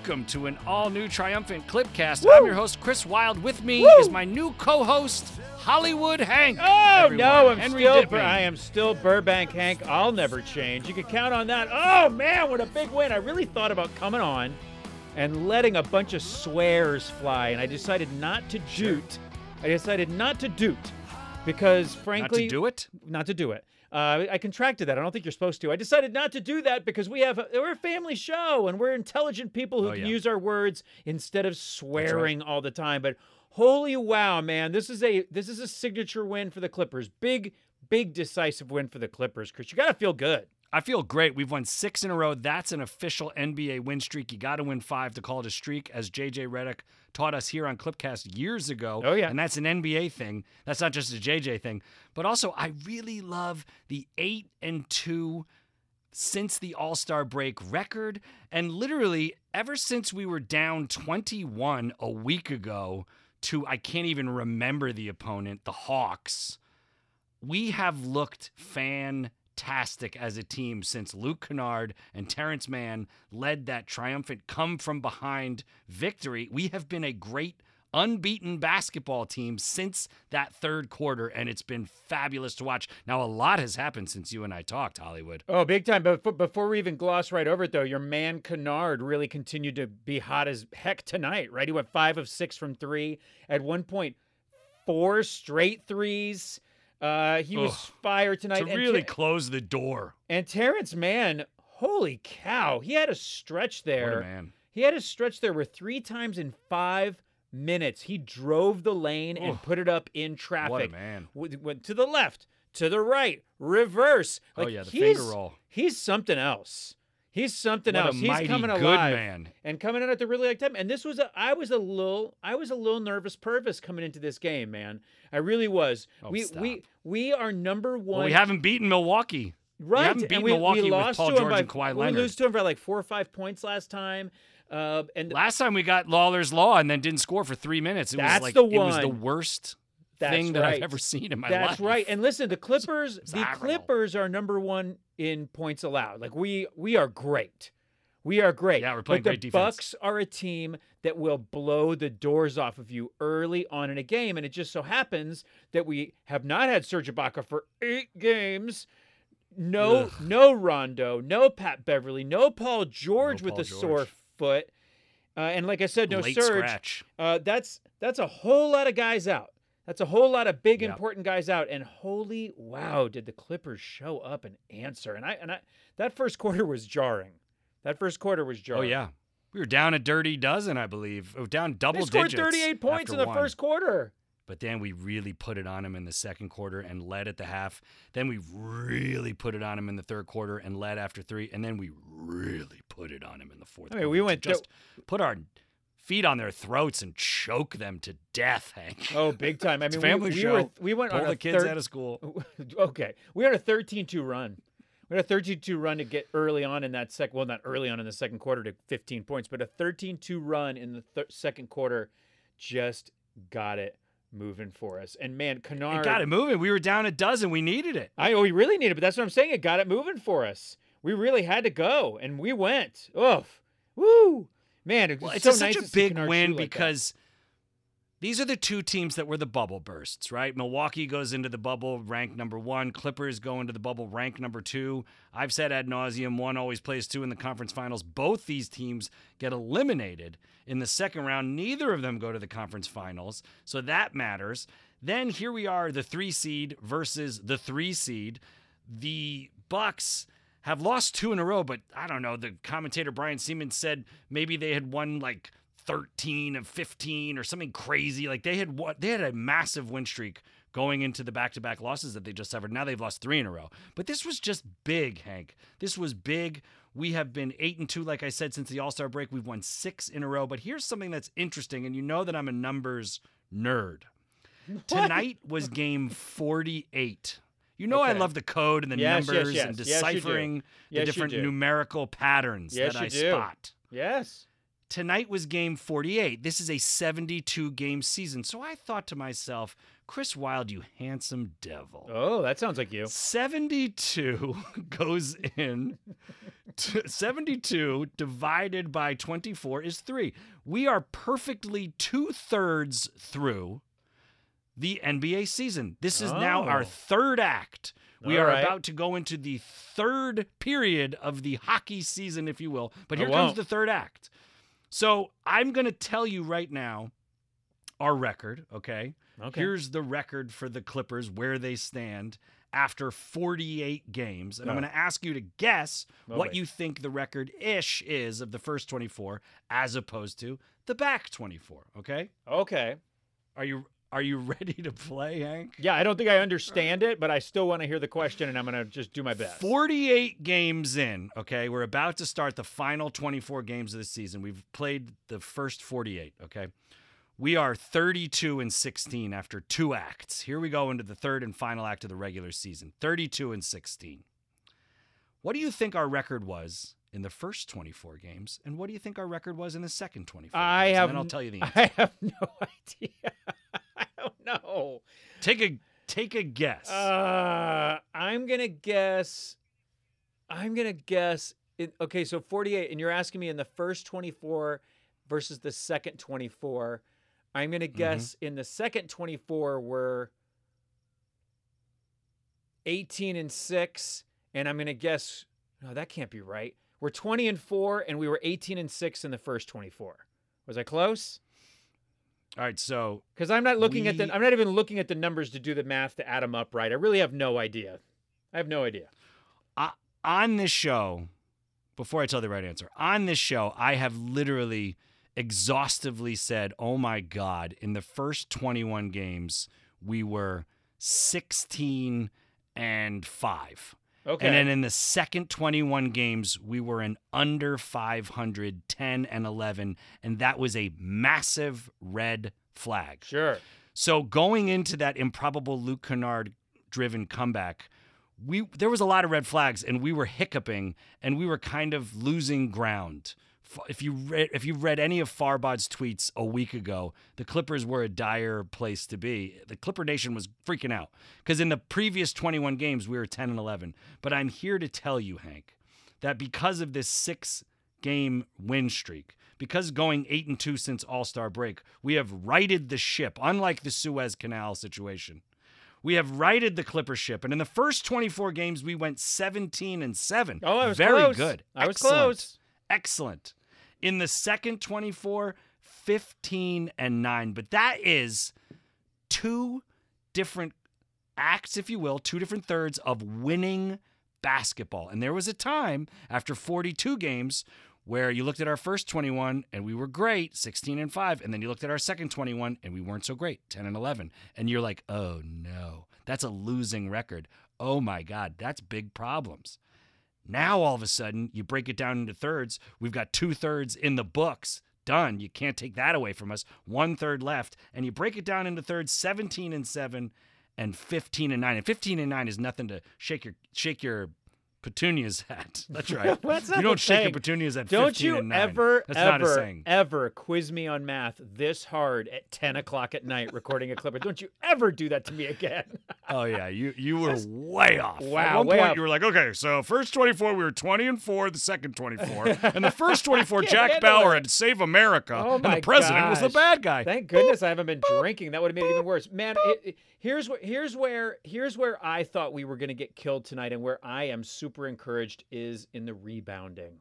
welcome to an all new triumphant Clipcast. Woo! I'm your host, Chris Wild. With me Woo! is my new co host, Hollywood Hank. Oh everyone. no, I'm Henry still Dittman. I am still Burbank Hank. I'll never change. You can count on that. Oh man, what a big win! I really thought about coming on and letting a bunch of swears fly, and I decided not to doot. I decided not to doot because Not frankly, to do it? not to do it. Uh, I contracted that. I don't think you're supposed to. I decided not to do that because we have a, we're a family show and we're intelligent people who Oh, can yeah. use our words instead of swearing all the time. But holy wow, man, this is a this is a signature win for the Clippers. Big big decisive win for the Clippers. Chris, you got to feel good. I feel great. We've won six in a row. That's an official NBA win streak. You got to win five to call it a streak, as JJ Redick taught us here on Clipcast years ago. Oh, yeah. And that's an NBA thing. That's not just a JJ thing. But also, I really love the eight and two since the All Star break record. And literally, ever since we were down 21 a week ago to, I can't even remember the opponent, the Hawks, we have looked fantastic as a team since Luke Kennard and Terrence Mann led that triumphant come from behind victory. We have been a great unbeaten basketball team since that third quarter, and it's been fabulous to watch. Now, a lot has happened since you and I talked, Hollywood. Oh, big time. But before we even gloss right over it, though, your man Kennard really continued to be hot as heck tonight, right? He went five of six from three. At one point, four straight threes. Uh, he was fired tonight. to really Ter- close the door. and Terrence Mann, holy cow, he had a stretch there. What a man. He had a stretch there where three times in five minutes he drove the lane and put it up in traffic. What a man. W- Went to the left, to the right, reverse. Oh, yeah, the finger roll. He's something else. He's something What else. He's coming good alive man. and coming in at the really right time. And this was a, I was a little, I was a little nervous, Purvis coming into this game, man. I really was. Oh, we stop. we we are number one. Well, we haven't beaten Milwaukee. right. haven't and beaten we, Milwaukee we with lost Paul to him George by, and Kawhi We Leonard. lose to him by like four or five points last time. Uh, and Last time we got Lawler's Law and then didn't score for three minutes. It That's was like the it was the worst That's thing that right. I've ever seen in my That's life. That's right. And listen, the Clippers, the Clippers are number one in points allowed. Like we we are great. We are great. Yeah, we're playing but great the defense. Bucks are a team that will blow the doors off of you early on in a game, and it just so happens that we have not had Serge Ibaka for eight games. No, Ugh. no Rondo, no Pat Beverly, no Paul George No with Paul a sore foot, uh, and like I said, no Late Serge. Uh, that's that's a whole lot of guys out. That's a whole lot of big Yep. important guys out. And holy wow, did the Clippers show up and answer? And I and I that first quarter was jarring. That first quarter was oh, jarring. Oh yeah, we were down a dirty dozen, I believe. Oh, down double They scored. 38 points in the one. first quarter. But then we really put it on him in the second quarter and led at the half. Then we really put it on him in the third quarter and led after three. And then we really put it on him in the fourth. I mean, quarter we went just put our feet on their throats and choke them to death, Hank. Oh, big time. I mean, family we, we show. were we went Pull on the kids third, out of school. okay, we had a 13-2 run. We had a 13-2 run to get early on in that second. Well, not early on in the second quarter to 15 points, but a 13-2 run in the thir- second quarter just got it moving for us. And man, Kennard It got it moving. We were down a dozen. We needed it. I oh, we really needed, it, but that's what I'm saying. It got it moving for us. We really had to go, and we went. Oof, woo, man! It was Well, it's so a- such nice a big win shoot like that. because these are the two teams that were the bubble bursts, right? Milwaukee goes into the bubble ranked number one. Clippers go into the bubble ranked number two. I've said ad nauseum, one always plays two in the conference finals. Both these teams get eliminated in the second round. Neither of them go to the conference finals, so that matters. Then here we are, the three seed versus the three seed. The Bucks have lost two in a row, but I don't know. The commentator Brian Sieman said maybe they had won like 13 of 15 or something crazy. Like they had what they had a massive win streak going into the back-to-back losses that they just suffered. Now they've lost 3 in a row. But this was just big, Hank. This was big. We have been 8 and 2 like I said since the All-Star break. We've won 6 in a row. But here's something that's interesting and you know that I'm a numbers nerd. Tonight was game 48. You know I love the code and the Yes, numbers yes. and Yes, do. deciphering the Yes, different numerical patterns Yes, that I do. spot. Yes. Tonight was game 48. This is a 72 game season. So I thought to myself, Chris Wild, you handsome devil. Oh, that sounds like you. 72 goes in 72 divided by 24 is 3. We are perfectly two thirds through the NBA season. This is now our Oh. third act. We All are right. about to go into the third period of the hockey season, if you will. But here comes the third act. So I'm going to tell you right now our record, okay? Okay. Here's the record for the Clippers, where they stand after 48 games. And I'm Oh. going to ask you to guess Oh, what wait. you think the record ish is of the first 24 as opposed to the back 24, okay? okay. Are you are you ready to play, Hank? Yeah, I don't think I understand it, but I still want to hear the question, and I'm going to just do my best. 48 games in, okay? We're about to start the final 24 games of the season. We've played the first 48, okay? We are 32 and 16 after two acts. Here we go into the third and final act of the regular season 32 and 16. What do you think our record was in the first 24 games? And what do you think our record was in the second 24 I games? have And I'll tell you the answer. I have no idea. I don't know. Take a, take a guess. Uh, I'm gonna guess. I'm gonna guess. It, okay, so 48, and you're asking me in the first 24 versus the second 24. I'm gonna guess in the second 24 we're 18 and six, and I'm gonna guess. No, that can't be right. We're 20 and four, and we were 18 and six in the first 24. Was I close? All right, so Because I'm not looking at the. I'm not even looking at the numbers to do the math to add them up right. I really have no idea. I have no idea. on this show, before I tell the right answer, on this show, I have literally exhaustively said, oh my God, in the first 21 games, we were 16 and 5. Okay. And then in the second 21 games, we were an under 500, 10 and 11. And that was a massive red flag. sure. So going into that improbable Luke Kennard driven comeback, we there was a lot of red flags and we were hiccuping and we were kind of losing ground. If you read if you read any of Farbod's tweets a week ago, the Clippers were a dire place to be. The Clipper Nation was freaking out because in the previous 21 games we were 10 and 11. But I'm here to tell you, Hank, that because of this six game win streak, because going eight and two since All Star break, we have righted the ship, unlike the Suez Canal situation. We have righted the Clipper ship, and in the first 24 games, we went 17 and seven. Oh, I was very close. good. I was Excellent. close. Excellent. In the second 24, 15 and 9. But that is two different acts, if you will, two different thirds of winning basketball. And there was a time after 42 games where you looked at our first 21 and we were great, 16 and 5, and then you looked at our second 21 and we weren't so great, 10 and 11. And you're like, "Oh no. That's a losing record. Oh my god, that's big problems." Now all of a sudden, you break it down into thirds. We've got two thirds in the books. Done. You can't take that away from us. One third left. And you break it down into thirds 17 and 7 and 15 and 9. And 15 and 9 is nothing to shake your shake your petunias at. That's right. That's you don't shake your thing. petunias at Don't 15 you and 9. ever, That's not a ever, saying. ever quiz me on math this hard at 10 o'clock at night recording a Clipper. Don't you ever do that to me again. Oh yeah, you you were way off. Wow. At one point off. you were like, okay, so first 24 we were 20 and 4, the second 24. and the first 24 Jack Bauer it. had to save America Oh and the president was the bad guy. Thank goodness I haven't been drinking. That would have made it even worse. Man, it, it- here's where here's where here's where I thought we were going to get killed tonight, and where I am super encouraged is in the rebounding.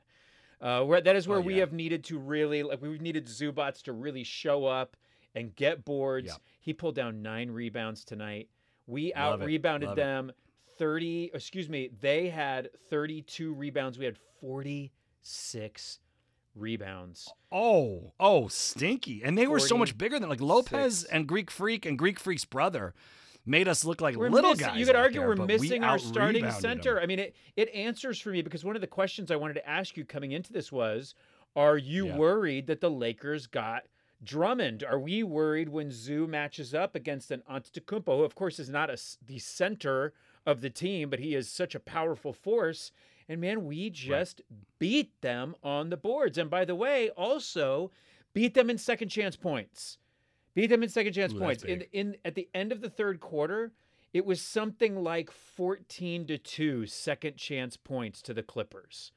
Uh, where that is where Oh, we have needed to really like we've needed Zubac to really show up and get boards. Yeah. He pulled down nine rebounds tonight. We out rebounded Love it. them 30. Excuse me, they had 32 rebounds. We had 46 rebounds. Oh, oh, stinky. And they were so much bigger than like Lopez and Greek Freak and Greek Freak's brother made us look like We're little missing- guys. You could argue there, we're but we missing our starting center. them. I mean, it it answers for me because one of the questions I wanted to ask you coming into this was, are you Yeah. worried that the Lakers got Drummond? Are we worried when Zoo matches up against an Antetokounmpo, who of course is not a the center of the team, but he is such a powerful force. And man, we just beat them on the boards. And by the way, also beat them in second chance points. Beat them in second chance Ooh, points. In in at the end of the third quarter, it was something like 14 to 2 second chance points to the Clippers.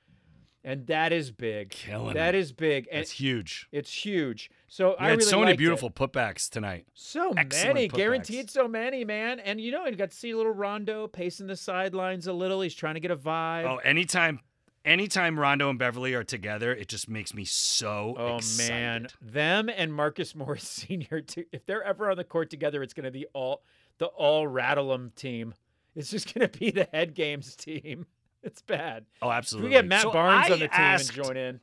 And that is big. Killing That it. is big, and It's huge. it's huge. So We I had really so many liked it. beautiful putbacks tonight. So excellent many, putbacks. guaranteed so many, man. And you know, you got to see little Rondo pacing the sidelines a little. He's trying to get a vibe. Oh, anytime, anytime Rondo and Beverly are together, it just makes me so Oh, excited. man, them and Marcus Morris Sr. Too, if they're ever on the court together, it's going to be all the all rattle 'em team. It's just going to be the head games team. It's bad. Oh, absolutely. we get Matt So Barnes I on the team asked, and join in.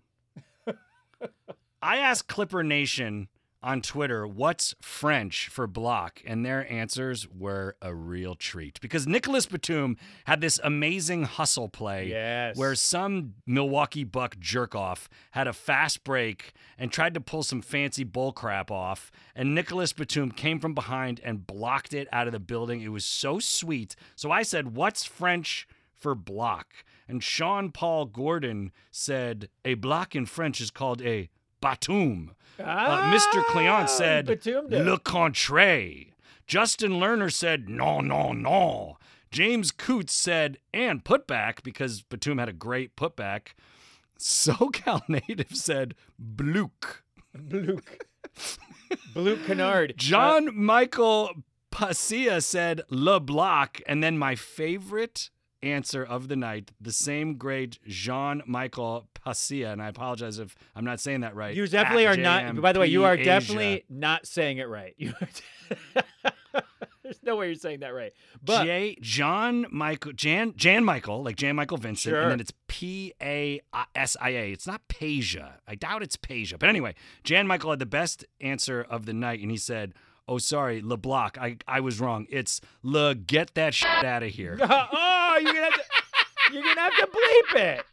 I asked Clipper Nation on Twitter, what's French for block? And their answers were a real treat because Nicholas Batum had this amazing hustle play Yes. where some Milwaukee Buck jerk off had a fast break and tried to pull some fancy bull crap off. And Nicholas Batum came from behind and blocked it out of the building. It was so sweet. So I said, What's French for block? And Sean Paul Gordon said, A block in French is called a batum. Uh, Mr. Ah, Cleon said, Batum did. Le contraire. Justin Lerner said, No, no, no. James Coots said, and putback, because Batum had a great putback. SoCal native said, Bluke. Luke. Luke Kennard. John Michael Pasia said, Le Bloc. And then my favorite answer of the night, the same great Jean Michael Pasia. And I apologize if I'm not saying that right. You definitely are not. By the way, you are JMP definitely not saying it right. You There's no way you're saying that right. But J John Michael Jan Jan Michael like Jan Michael Vincent Sure. and then it's P A S I A. It's not Peja. I doubt it's Peja. But anyway, Jan Michael had the best answer of the night and he said, "Oh sorry, LeBlanc. I I was wrong. It's Le get that shit out of here." oh, you're gonna have to, you're gonna have to bleep it.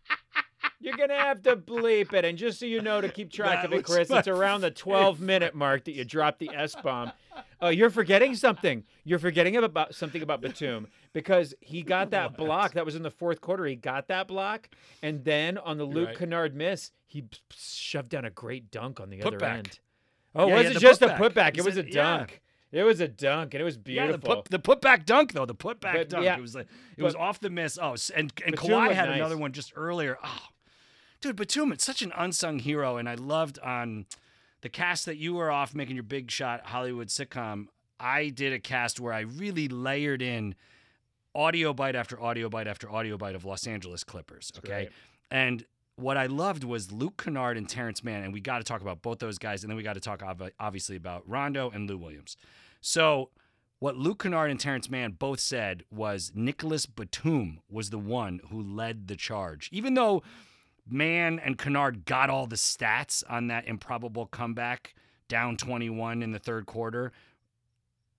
You're gonna have to bleep it. And just so you know, to keep track That of it, Chris, it's around the 12 minute mark that you drop the S bomb. Oh, you're forgetting something. You're forgetting about something about Batum because he got that block. That was in the fourth quarter. He got that block, and then on the Luke right. Kennard miss, he shoved down a great dunk on the other Putback. end. Oh, Yeah, it wasn't just a putback. It was a said- yeah. dunk. It was a dunk, and it was Yeah, the, beautiful. put, the putback dunk though, the putback But, dunk. yeah, it was like it was off the miss. Oh, and and Kawhi had nice. another one just earlier. Oh, dude, Batum, it's such an unsung hero, and I loved on the cast that you were off making your big shot Hollywood sitcom. I did a cast where I really layered in audio bite after audio bite after audio bite of Los Angeles Clippers. Okay, and what I loved was Luke Kennard and Terrence Mann, and we got to talk about both those guys, and then we got to talk obviously about Rondo and Lou Williams. So, what Luke Kennard and Terrence Mann both said was Nicholas Batum was the one who led the charge, even though Mann and Kennard got all the stats on that improbable comeback down 21 in the third quarter.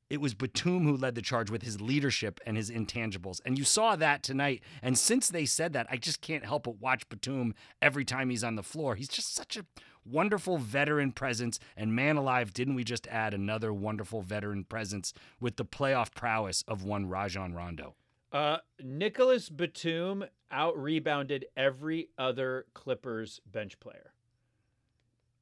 It was Batum who led the charge with his leadership and his intangibles. And you saw that tonight. And since they said that, I just can't help but watch Batum every time he's on the floor. He's just such a wonderful veteran presence. And man alive, didn't we just add another wonderful veteran presence with the playoff prowess of one Rajon Rondo? Uh, Nicholas Batum out rebounded every other Clippers bench player.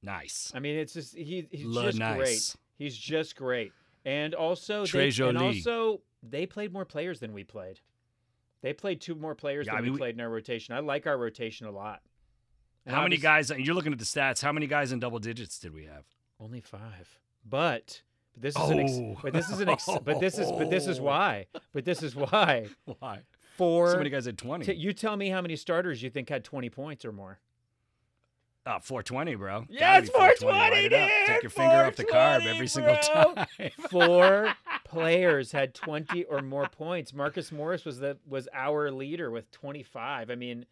Nice. I mean, it's just he, he's Le just nice. great. He's just great. And also, Très they, and also they played more players than we played. They played two more players Yeah, than I mean, we played in our rotation. I like our rotation a lot. And How many guys? You're looking at the stats. How many guys in double digits did we have? Only five. But but this is an ex- Oh. but this is an ex- but this is but this is why. But this is why. Why? Four. So many guys had 20. t- you tell me how many starters you think had 20 points or more. Uh, oh, 420, bro. Yeah, Gotta it's be 420. 420, Light it up. Take your finger off the carb 420, every single time. Four players had 20 or more points. Marcus Morris was the was our leader with 25. I mean,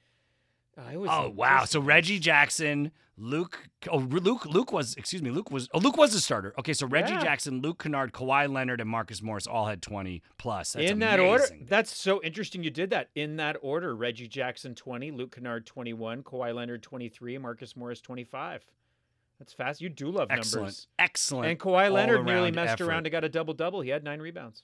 Oh, I was Oh wow! So Reggie Jackson, Luke. Oh, Luke. Luke was. Excuse me. Luke was. Oh, Luke was a starter. Okay, so Reggie Yeah. Jackson, Luke Kennard, Kawhi Leonard, and Marcus Morris all had twenty plus. That's in that order. That's so interesting you did that. In that order, Reggie Jackson 20, Luke Kennard 21, Kawhi Leonard 23, Marcus Morris 25. That's fast. You do love excellent, numbers. excellent. And Kawhi Leonard nearly messed effort. around and got a double double. He had nine rebounds.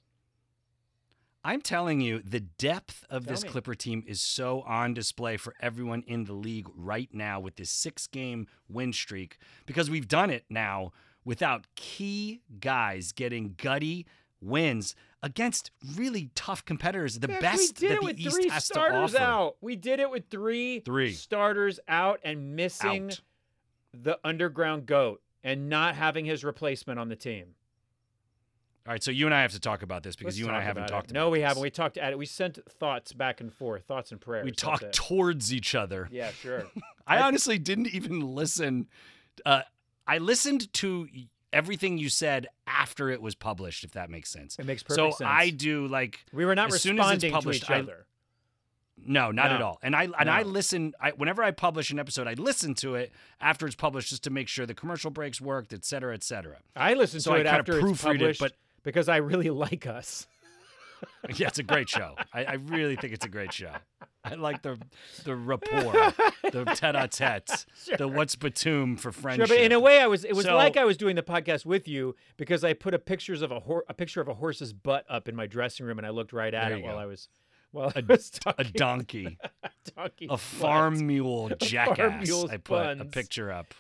I'm telling you, the depth of Tell this me. Clipper team is so on display for everyone in the league right now with this six game win streak because we've done it now without key guys getting gutty wins. against really tough competitors, the Heck, best we did that it the with East three has to starters offer. out. We did it with three, Three. starters out and missing Out. the underground goat and not having his replacement on the team. All right, so you and I have to talk about this because Let's you and I haven't about talked it. about No, we this. haven't. We talked at it. We sent thoughts back and forth, thoughts and prayers. We talked towards each other. Yeah, sure. I I- honestly didn't even listen. Uh, I listened to everything you said after it was published, if that makes sense. It makes So perfect sense. I do like we were not as soon as it's responding published, to each I- other. no, not at all. And I and I listen. I, whenever I publish an episode, I listen to it after it's published just to make sure the commercial breaks worked, et cetera, et cetera. I listened So to I it after it's proofread it, but- because I really like us. yeah, it's a great show. I, I really think it's a great show. I like the the rapport, the tete-a-tete, the what's Batum for Sure, friendship. but in a way, I was. It was So- like I was doing the podcast with you because I put a pictures of a hor- a picture of a horse's butt up in my dressing room, and I looked right at it while go. I was while I was a talking. donkey, donkey a farm mule jackass. mule's I put a picture up.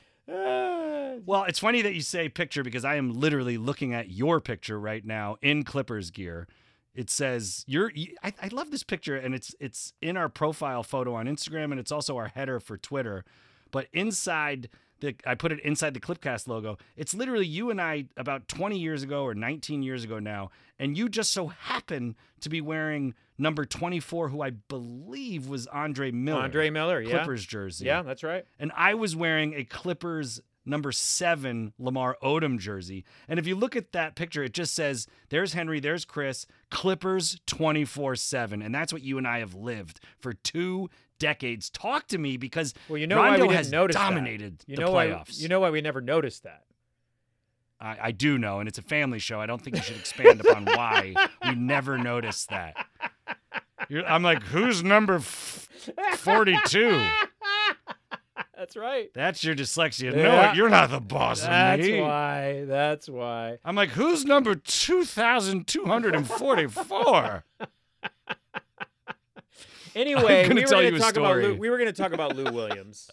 Well, it's funny that you say picture because I am literally looking at your picture right now in Clippers gear. It says you're. You, I, I love this picture, and it's it's in our profile photo on Instagram, and it's also our header for Twitter. But inside the, I put it inside the Clipcast logo. It's literally you and I about 20 years ago or 19 years ago now, and you just so happen to be wearing number 24, who I believe was Andre Miller, Andre Miller, yeah, Clippers jersey. yeah, that's right. And I was wearing a Clippers number seven Lamar Odom jersey. And if you look at that picture, it just says, there's Henry, there's Chris, Clippers 24 7. And that's what you and I have lived for two decades. Talk to me because Well, you know Rondo why we has notice that? dominated You the know why? playoffs. You know why we never noticed that? I, I do know, and it's a family show. I don't think you should expand upon why we never noticed that. You're, I'm like, who's number f- 42? That's right. That's your dyslexia. No, Yeah. you're not the boss That's of me. That's why. That's why. I'm like, who's number 2,244? Anyway, we were going to talk about Lou, we were going to talk about Lou Williams.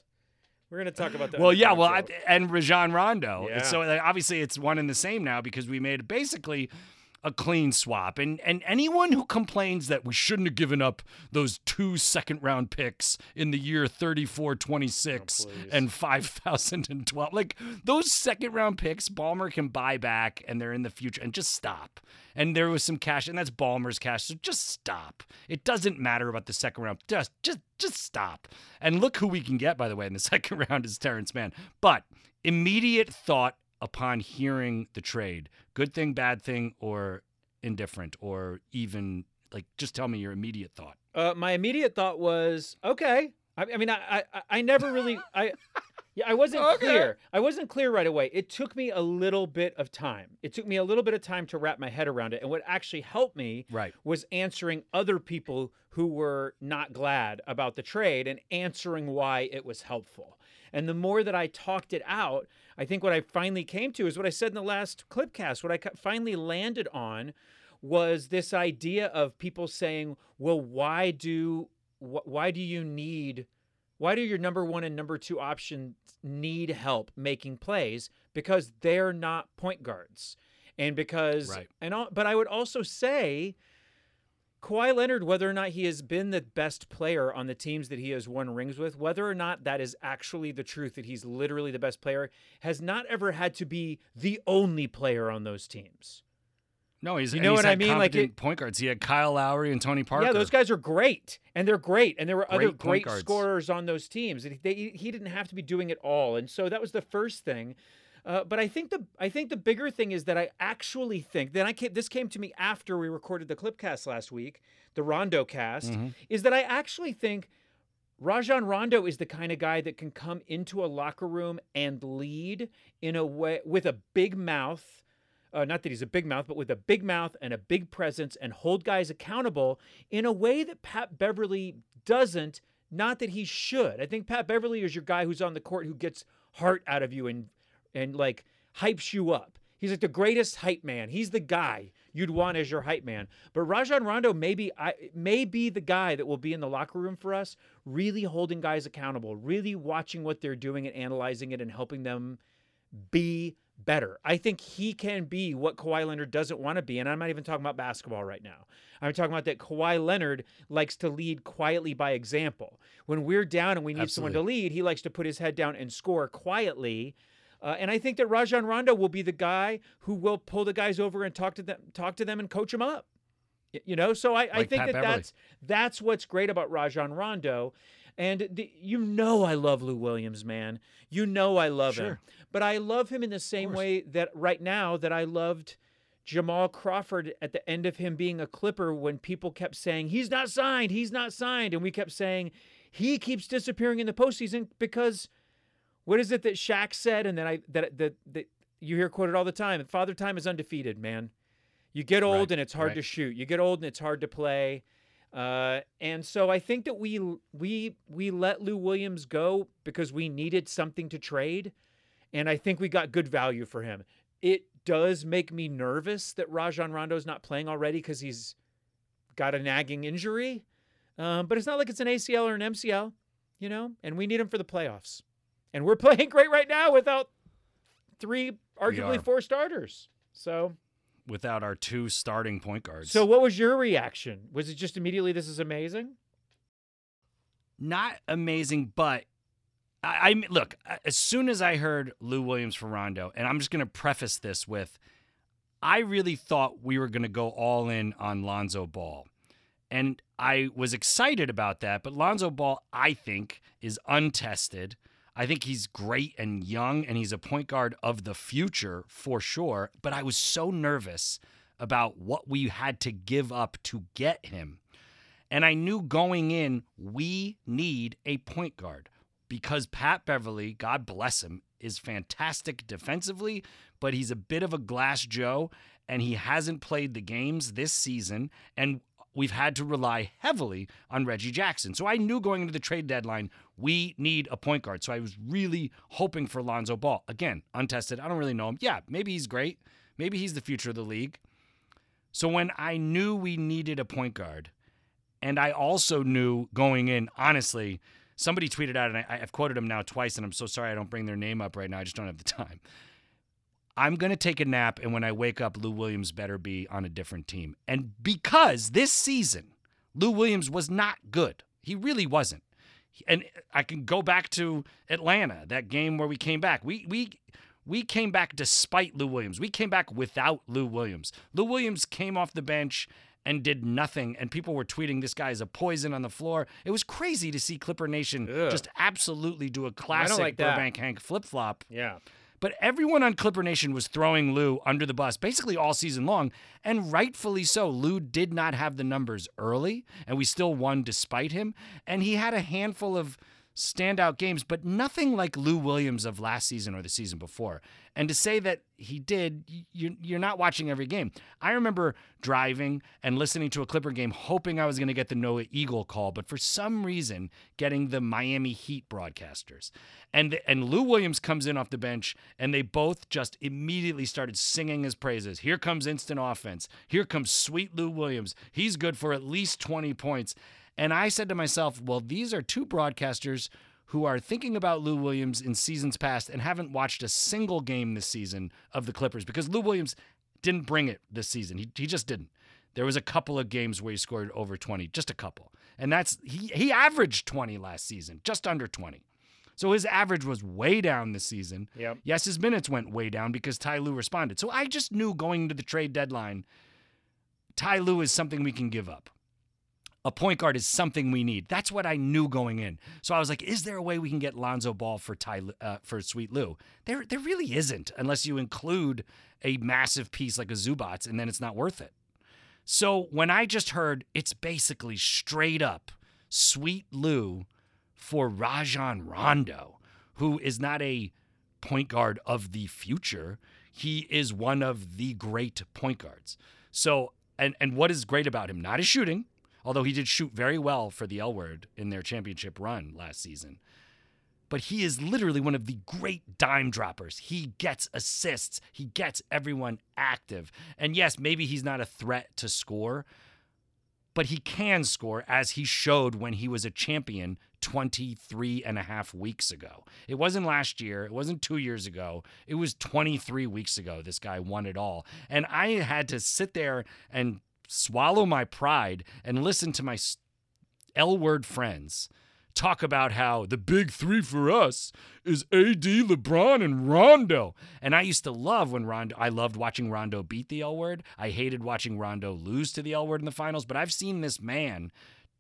We're going to talk about that. well, yeah, well, I, and Rajon Rondo. Yeah. So like, obviously it's one and the same now because we made basically a clean swap. And and anyone who complains that we shouldn't have given up those two second round picks in the year 34 26 Oh, and 5012 like those second round picks Ballmer can buy back and they're in the future and just stop. And there was some cash and that's Ballmer's cash. So just stop. It doesn't matter about the second round. Just just just stop. And look who we can get by the way in the second round is Terrence Mann. But immediate thought upon hearing the trade good thing bad thing or indifferent or even like just tell me your immediate thought Uh, my immediate thought was okay. I, I mean, I, I, I never really, I, yeah, I wasn't Okay. clear. I wasn't clear right away. It took me a little bit of time. It took me a little bit of time to wrap my head around it. And what actually helped me right was answering other people who were not glad about the trade and answering why it was helpful. And the more that I talked it out, I think what I finally came to is what I said in the last clipcast. What I finally landed on was this idea of people saying, "Well, why do wh- why do you need why do your number 1 and number 2 options need help making plays because they're not point guards." And because Right. and all, but I would also say Kawhi Leonard, whether or not he has been the best player on the teams that he has won rings with, whether or not that is actually the truth that he's literally the best player, has not ever had to be the only player on those teams. no he's You know he's what I mean? Like it- point guards he had kyle lowry and tony parker Yeah, those guys are great, and they're great, and there were other Great point great guards. scorers on those teams, and they, he didn't have to be doing it all, and so that was the first thing. Uh, but I think the I think the bigger thing is that I actually think then I came, this came to me after we recorded the Clipcast last week, the Rondo cast, Mhm. is that I actually think Rajon Rondo is the kind of guy that can come into a locker room and lead in a way with a big mouth. Uh, not that he's a big mouth, but with a big mouth and a big presence and hold guys accountable in a way that Pat Beverly doesn't. Not that he should. I think Pat Beverly is your guy who's on the court who gets heart out of you and and like hypes you up. He's like the greatest hype man. He's the guy you'd want as your hype man. But Rajon Rondo maybe I may be the guy that will be in the locker room for us, really holding guys accountable, really watching what they're doing and analyzing it and helping them be better. I think he can be what Kawhi Leonard doesn't want to be. And I'm not even talking about basketball right now. I'm talking about that Kawhi Leonard likes to lead quietly by example. When we're down and we need Absolutely. someone to lead, he likes to put his head down and score quietly. Uh, and I think that Rajon Rondo will be the guy who will pull the guys over and talk to them, talk to them, and coach them up. You know, so I, I think Pat that Beverly. that's that's what's great about Rajon Rondo. And the, you know, I love Lou Williams, man. You know, I love him. But I love him in the same way that right now that I loved Jamal Crawford at the end of him being a Clipper when people kept saying he's not signed, he's not signed, and we kept saying he keeps disappearing in the postseason because what is it that Shaq said, and then I that that, that you hear quoted all the time? Father Time is undefeated, man. You get old Right, and it's hard right. to shoot. You get old and it's hard to play. Uh, and so I think that we we we let Lou Williams go because we needed something to trade, and I think we got good value for him. It does make me nervous that Rajon Rondo's not playing already because he's got a nagging injury, um, but it's not like it's an ACL or an MCL, you know. And we need him for the playoffs, and we're playing great right now without three, arguably four starters. So without our two starting point guards. so what was your reaction? Was it just immediately this is amazing? not amazing, but I, I look. As soon as I heard Lou Williams for Rondo, and I'm just going to preface this with, I really thought we were going to go all in on Lonzo Ball, and I was excited about that. But Lonzo Ball, I think, is untested. I think he's great and young, and he's a point guard of the future for sure. But I was so nervous about what we had to give up to get him. And I knew going in, we need a point guard because Pat Beverly, God bless him, is fantastic defensively, but he's a bit of a glass Joe and he hasn't played the games this season. And we've had to rely heavily on Reggie Jackson. So I knew going into the trade deadline, we need a point guard. So I was really hoping for Lonzo Ball. Again, untested. I don't really know him. Yeah, maybe he's great. Maybe he's the future of the league. So when I knew we needed a point guard, and I also knew going in, honestly, somebody tweeted out, and I, I've quoted him now twice, and I'm so sorry I don't bring their name up right now. I just don't have the time. I'm going to take a nap, and when I wake up, Lou Williams better be on a different team. And because this season, Lou Williams was not good, he really wasn't. And I can go back to Atlanta, that game where we came back. We, we, we came back despite Lou Williams. We came back without Lou Williams. Lou Williams came off the bench and did nothing, and people were tweeting this guy is a poison on the floor. It was crazy to see Clipper Nation Ugh. just absolutely do a classic like. Burbank Hank flip flop. Yeah. But everyone on Clipper Nation was throwing Lou under the bus basically all season long, and rightfully so. Lou did not have the numbers early, and we still won despite him. And he had a handful of standout games, but nothing like Lou Williams of last season or the season before. And to say that he did, you- you're not watching every game. I remember driving and listening to a Clipper game, hoping I was going to get the Noah Eagle call, but for some reason, getting the Miami Heat broadcasters. And and Lou Williams comes in off the bench, and they both just immediately started singing his praises. Here comes instant offense. Here comes sweet Lou Williams. He's good for at least 20 points. And I said to myself, well, these are two broadcasters who are thinking about Lou Williams in seasons past and haven't watched a single game this season of the Clippers because Lou Williams didn't bring it this season. He, he just didn't. There was a couple of games where he scored over 20, just a couple. And that's he he averaged 20 last season, just under 20. So his average was way down this season. Yep. Yes, his minutes went way down because Ty Lue responded. So I just knew going into the trade deadline, Ty Lue is something we can give up. A point guard is something we need. That's what I knew going in. So I was like, is there a way we can get Lonzo Ball for Ty uh, for Sweet Lou? There, there really isn't, unless you include a massive piece like a Zubac, and then it's not worth it. So when I just heard it's basically straight up Sweet Lou for Rajon Rondo, who is not a point guard of the future, he is one of the great point guards. So and and what is great about him? Not his shooting, although he did shoot very well for the L word in their championship run last season. But he is literally one of the great dime droppers. He gets assists, he gets everyone active. And yes, maybe he's not a threat to score, but he can score as he showed when he was a champion 23 and a half weeks ago. It wasn't last year, it wasn't 2 years ago. It was 23 weeks ago this guy won it all. And I had to sit there and swallow my pride and listen to my L word friends talk about how the big three for us is AD, LeBron, and Rondo. And I used to love when Rondo, I loved watching Rondo beat the L word. I hated watching Rondo lose to the L word in the finals, but I've seen this man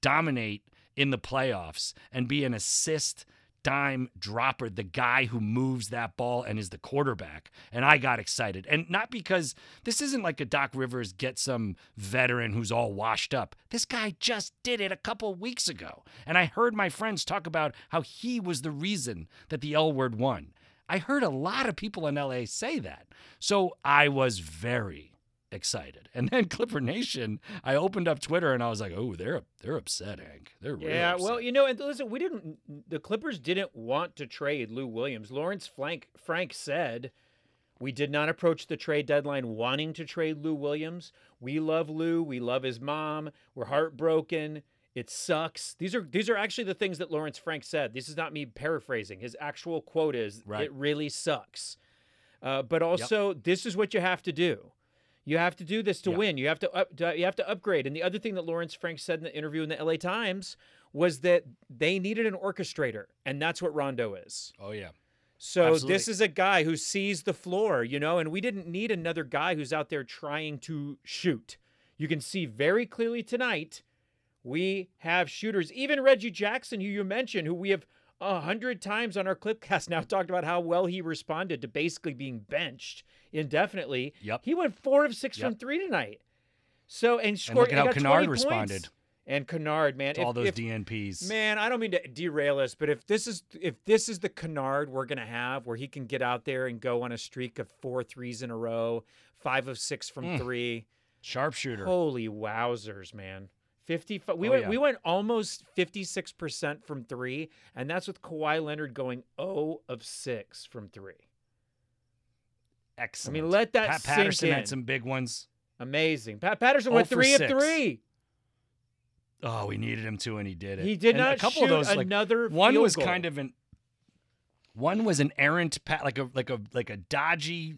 dominate in the playoffs and be an assist dime dropper, the guy who moves that ball and is the quarterback. And I got excited. And not because this isn't like a Doc Rivers get some veteran who's all washed up. This guy just did it a couple weeks ago. And I heard my friends talk about how he was the reason that the L word won. I heard a lot of people in LA say that. So I was very excited. And then Clipper Nation, I opened up Twitter and I was like, "Oh, they're they're upset, Hank. They're really yeah. upset. Well, you know, and listen, we didn't. The Clippers didn't want to trade Lou Williams. Lawrence Frank Frank said. We did not approach the trade deadline wanting to trade Lou Williams. We love Lou. We love his mom. We're heartbroken. It sucks. These are these are actually the things that Lawrence Frank said. This is not me paraphrasing. His actual quote is, Right. "It really sucks." Uh, but also, this is what you have to do. You have to do this to Yeah. win. You have to up, you have to upgrade. And the other thing that Lawrence Frank said in the interview in the LA Times was that they needed an orchestrator, and that's what Rondo is. oh yeah. So this is a guy who sees the floor, you know, and we didn't need another guy who's out there trying to shoot. You can see very clearly tonight we have shooters. Even Reggie Jackson, who you mentioned, who we have a hundred times on our clipcast now talked about how well he responded to basically being benched indefinitely. Yep. He went four of six from three tonight. So and And look at he how Kennard 20 points. responded And Kennard, man, if- all those if- DNPs. Man, I don't mean to derail us, but if this is if this is the Kennard we're gonna have, where he can get out there and go on a streak of four threes in a row, five of six from Mm. three, Sharpshooter. holy wowzers, man! Fifty. We Oh, went yeah. we went almost fifty six percent from three, and that's with Kawhi Leonard going zero of six from three. I mean, let that Pat Patterson had some big ones. Amazing. Pat Patterson Oh went for three of six. three. Oh, we needed him to, and he did it. He did And not a couple shoot of those, like another. one was goal. kind of an one was an errant pat like a like a like a dodgy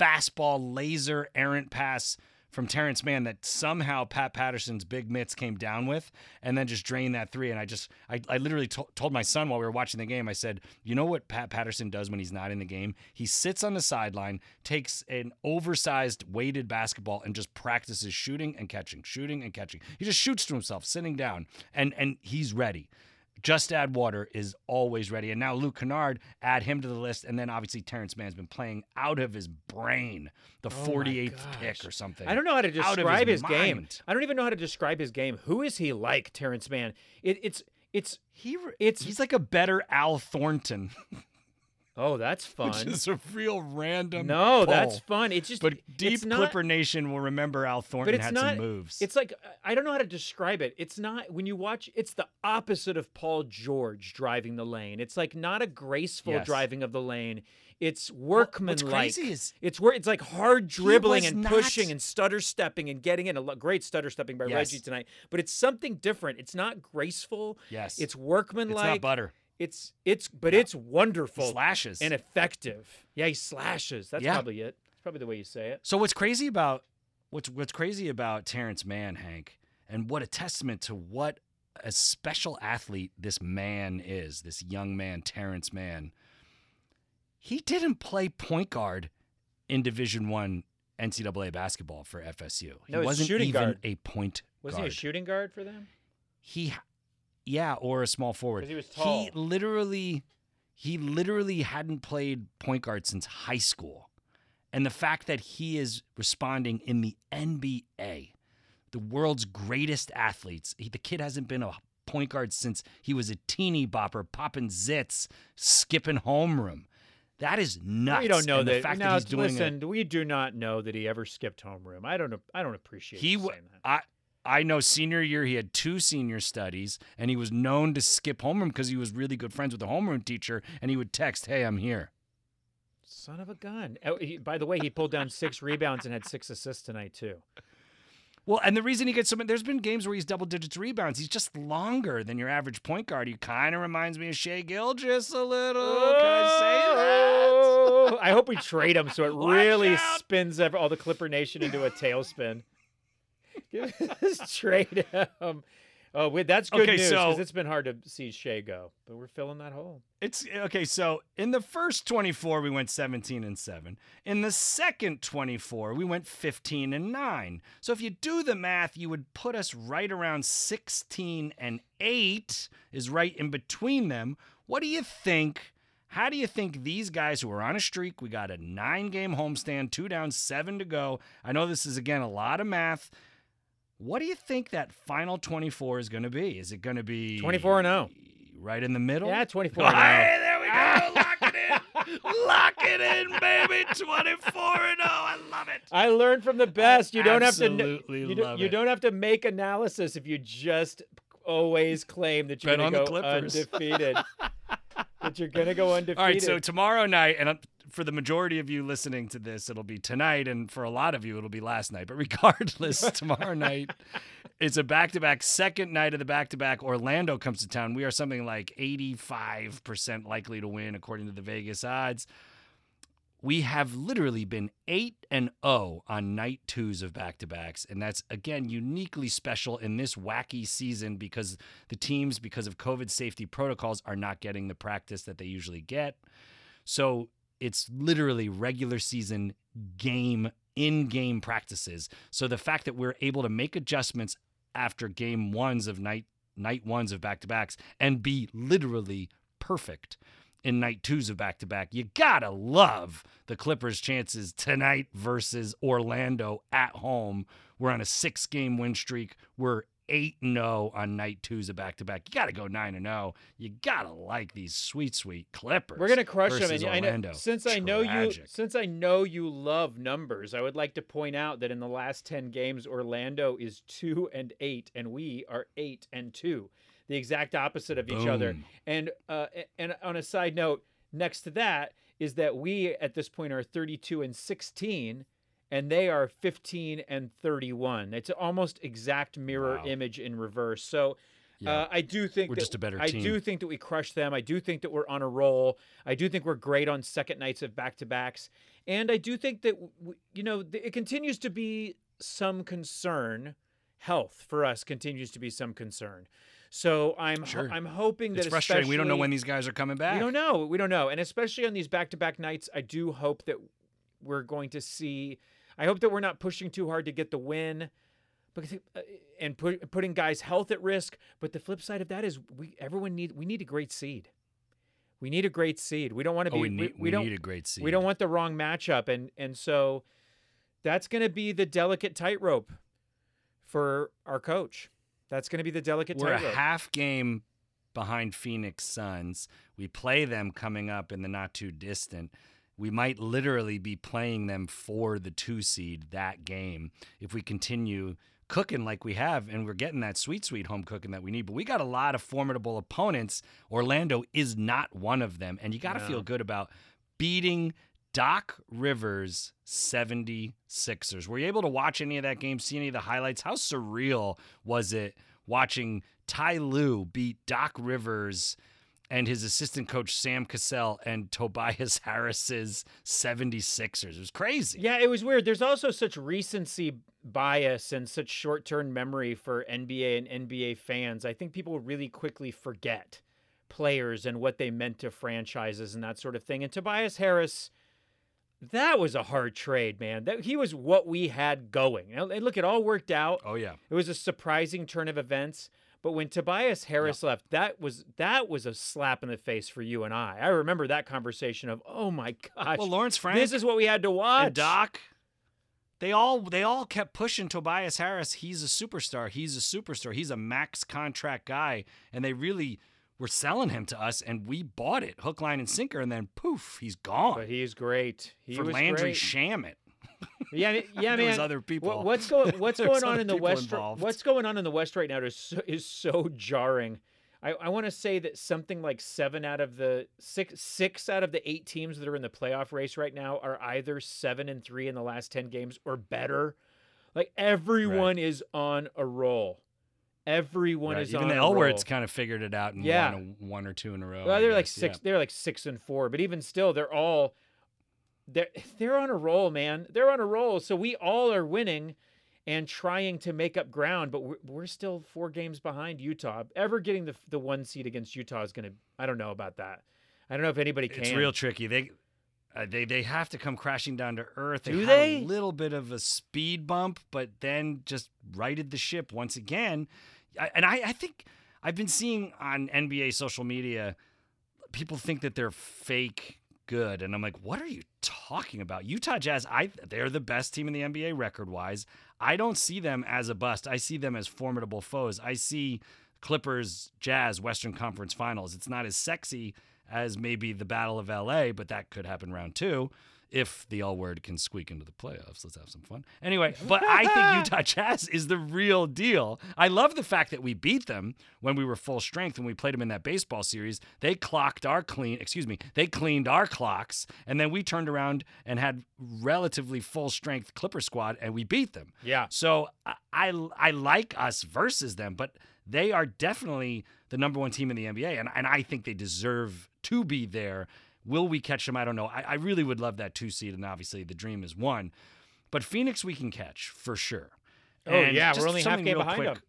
fastball laser errant pass from Terrence Mann that somehow Pat Patterson's big mitts came down with and then just drained that three. And I just I, I literally to- told my son while we were watching the game I said you know what Pat Patterson does when he's not in the game? He sits on the sideline takes an oversized weighted basketball and just practices shooting and catching shooting and catching. He just shoots to himself sitting down and and he's ready just add water is always ready. And now Luke Kennard, add him to the list. And then obviously Terrence Mann's been playing out of his brain, the Oh 48th pick or something. I don't know how to describe his his, game. I don't even know how to describe his game. Who is he like, Terrence Mann? It, it's it's He, it's he's like a better Al Thornton, oh, that's fun. which is a real random. no, that's fun. It's just But deep not, Clipper Nation will remember Al Thornton it's had not- some moves. It's like I don't know how to describe it. It's not when you watch. It's the opposite of Paul George driving the lane. It's like not a graceful Yes. driving of the lane. It's What's workmanlike. crazy is It's where it's like hard dribbling and not- pushing and stutter stepping and getting in. A great stutter stepping by Yes. Reggie tonight, but it's something different. It's not graceful. yes, It's workmanlike. it's not butter. It's it's but No. it's wonderful Slashes. and effective. Yeah, he slashes. That's Yeah. probably it. That's probably the way you say it. So what's crazy about what's what's crazy about Terrence Mann, Hank, and what a testament to what a special athlete this man is, this young man, Terrence Mann. He didn't play point guard in Division One NCAA basketball for FSU. He No, wasn't shooting even guard. a point Was guard. he a shooting guard for them? He, yeah, or a small forward. he was tall. He literally, he literally hadn't played point guard since high school, and the fact that he is responding in the NBA, the world's greatest athletes. He, the kid hasn't been a point guard since he was a teeny bopper, popping zits, skipping homeroom. That is nuts. We don't know and the fact now, that he's doing it- listen, we do not know that he ever skipped homeroom. I don't. I don't appreciate He that. I I know senior year he had two senior studies and he was known to skip homeroom because he was really good friends with the homeroom teacher and he would text, "Hey, I'm here." Son of a gun. Oh, he- by the way, he pulled down six rebounds and had six assists tonight too. Well, and the reason he gets so many, there's been games where he's double digits rebounds. He's just longer than your average point guard. He kind of reminds me of Shai Gilgeous a little. Can I say that? Oh, I hope we trade him so it Watch really out. spins all the Clipper Nation into a tailspin. Just trade him. Oh, wait, that's good Okay, news so- because it's been hard to see Shai go, but we're filling that hole. It's okay. So in the first 24, we went 17 and 7. In the second 24, we went 15 and 9. So if you do the math, you would put us right around 16 and 8 is right in between them. What do you think? How do you think these guys who are on a streak, we got a nine game homestand, two down, seven to go. I know this is, again, a lot of math. What do you think that final 24 is going to be? Is it going to be 24 and oh. Right in the middle? Yeah, 24 and oh. Hey, there we go. Lock it in. Lock it in, baby. 24 and 0. I love it. I learned from the best. You don't have to. kn- absolutely You, don't- love you don't have to make analysis if you just always claim that you're Bet going on to the go Clippers. undefeated. that you're going to go undefeated. All right, so tomorrow night, and for the majority of you listening to this, it'll be tonight, and for a lot of you, it'll be last night. But regardless, tomorrow night, it's a back to back, second night of the back to back. Orlando comes to town. We are something like 85% likely to win, according to the Vegas odds. We have literally been 8 and 0 on night twos of back to backs. And that's, again, uniquely special in this wacky season because the teams, because of COVID safety protocols, are not getting the practice that they usually get. So it's literally regular season game in game practices. So the fact that we're able to make adjustments after game ones of night night ones of back to backs and be literally perfect in night twos of back to back. You gotta love the Clippers' chances tonight versus Orlando at home. We're on a six game win streak. We're 8 0 on night twos of back to back. You gotta go 9 0. You gotta like these sweet, sweet Clippers. We're gonna crush them. And I know, Orlando. since I know you, since I know you love numbers, I would like to point out that in the last ten games, Orlando is two and eight, and we are eight and two, the exact opposite of each other. And uh, and on a side note, next to that is that we at this point are thirty-two and sixteen. And they are 15 and 31. It's almost exact mirror Wow. image in reverse. So Yeah. uh, I do think We're that, just a better I team. do think that we crush them. I do think that we're on a roll. I do think we're great on second nights of back to backs, and I do think that w- you know it continues to be some concern. Health for us continues to be some concern. So I'm ho- I'm hoping that it's frustrating. We don't know when these guys are coming back. we don't know. We don't know. And especially on these back to back nights, I do hope that we're going to see. I hope that we're not pushing too hard to get the win. Because, uh, and put, putting guys' health at risk, but the flip side of that is we everyone need we need a great seed. We need a great seed. We don't want to be. Oh, be we need, we, don't need a great seed. we don't want the wrong matchup, and and so that's going to be the delicate tightrope for our coach. That's going to be the delicate We're a half game behind Phoenix Suns. We play them coming up in the not too distant. We might literally be playing them for the two seed that game if we continue cooking like we have and we're getting that sweet sweet home cooking that we need. But we got a lot of formidable opponents. Orlando is not one of them. And you got to No. feel good about beating doc rivers 76ers were you able to watch any of that game see any of the highlights? How surreal was it watching ty Lue beat doc rivers and his assistant coach sam cassell and tobias harris's 76ers it was crazy Yeah, it was weird. There's also such recency bias and such short term memory for NBA and NBA fans. I think people really quickly forget players and what they meant to franchises and that sort of thing. And Tobias Harris, that was a hard trade, man. That he was what we had going. Now, and look, it all worked out. oh yeah It was a surprising turn of events. But when Tobias Harris left, that was that was a slap in the face for you and I. I remember that conversation of, oh my gosh, well lawrence frank this is what we had to watch. and Doc, they all they all kept pushing Tobias Harris. He's a superstar. He's a superstar. He's a max contract guy, and they really were selling him to us, and we bought it hook, line, and sinker. And then poof, he's gone But he's great. He for Landry great. Shamet. yeah, yeah, man. other people. What- what's going What's going on in the West? involved. What's going on in the West right now is so, is so jarring. I, I want to say that something like seven out of the six six out of the eight teams that are in the playoff race right now are either seven and three in the last ten games or better. Like everyone is on a roll. Everyone Right. is Even on the a L words roll. kind of figured it out and Yeah. won a, one or two in a row. Well, they're like six. Yeah. They're like six and four, but even still, they're all they're they're on a roll, man. They're on a roll. So we all are winning and trying to make up ground, but we're, we're still four games behind Utah. Ever getting the the one seed against Utah is gonna. I don't know about that. I don't know if anybody can. It's real tricky. They uh, they they have to come crashing down to earth. They Do had they? a little bit of a speed bump, but then just righted the ship once again. I, and I, I think I've been seeing on NBA social media people think that they're fake good, and I'm like, what are you talking about? Utah Jazz, I they're the best team in the NBA record wise. I don't see them as a bust. I see them as formidable foes. I see Clippers Jazz Western Conference Finals. It's not as sexy as maybe the Battle of LA, but that could happen round two if the L word can squeak into the playoffs. Let's have some fun. Anyway, but I think Utah Jazz is the real deal. I love the fact that we beat them when we were full strength when we played them in that baseball series. They clocked our clean, excuse me, they cleaned our clocks, and then we turned around and had relatively full strength Clipper squad and we beat them. Yeah. So I, I I like us versus them, but they are definitely the number one team in the NBA, and, and I think they deserve to be there. Will we catch them? I don't know. I, I really would love that two seed, and obviously the dream is one. But Phoenix, we can catch for sure. Oh, And yeah, we're only half game behind quick. them.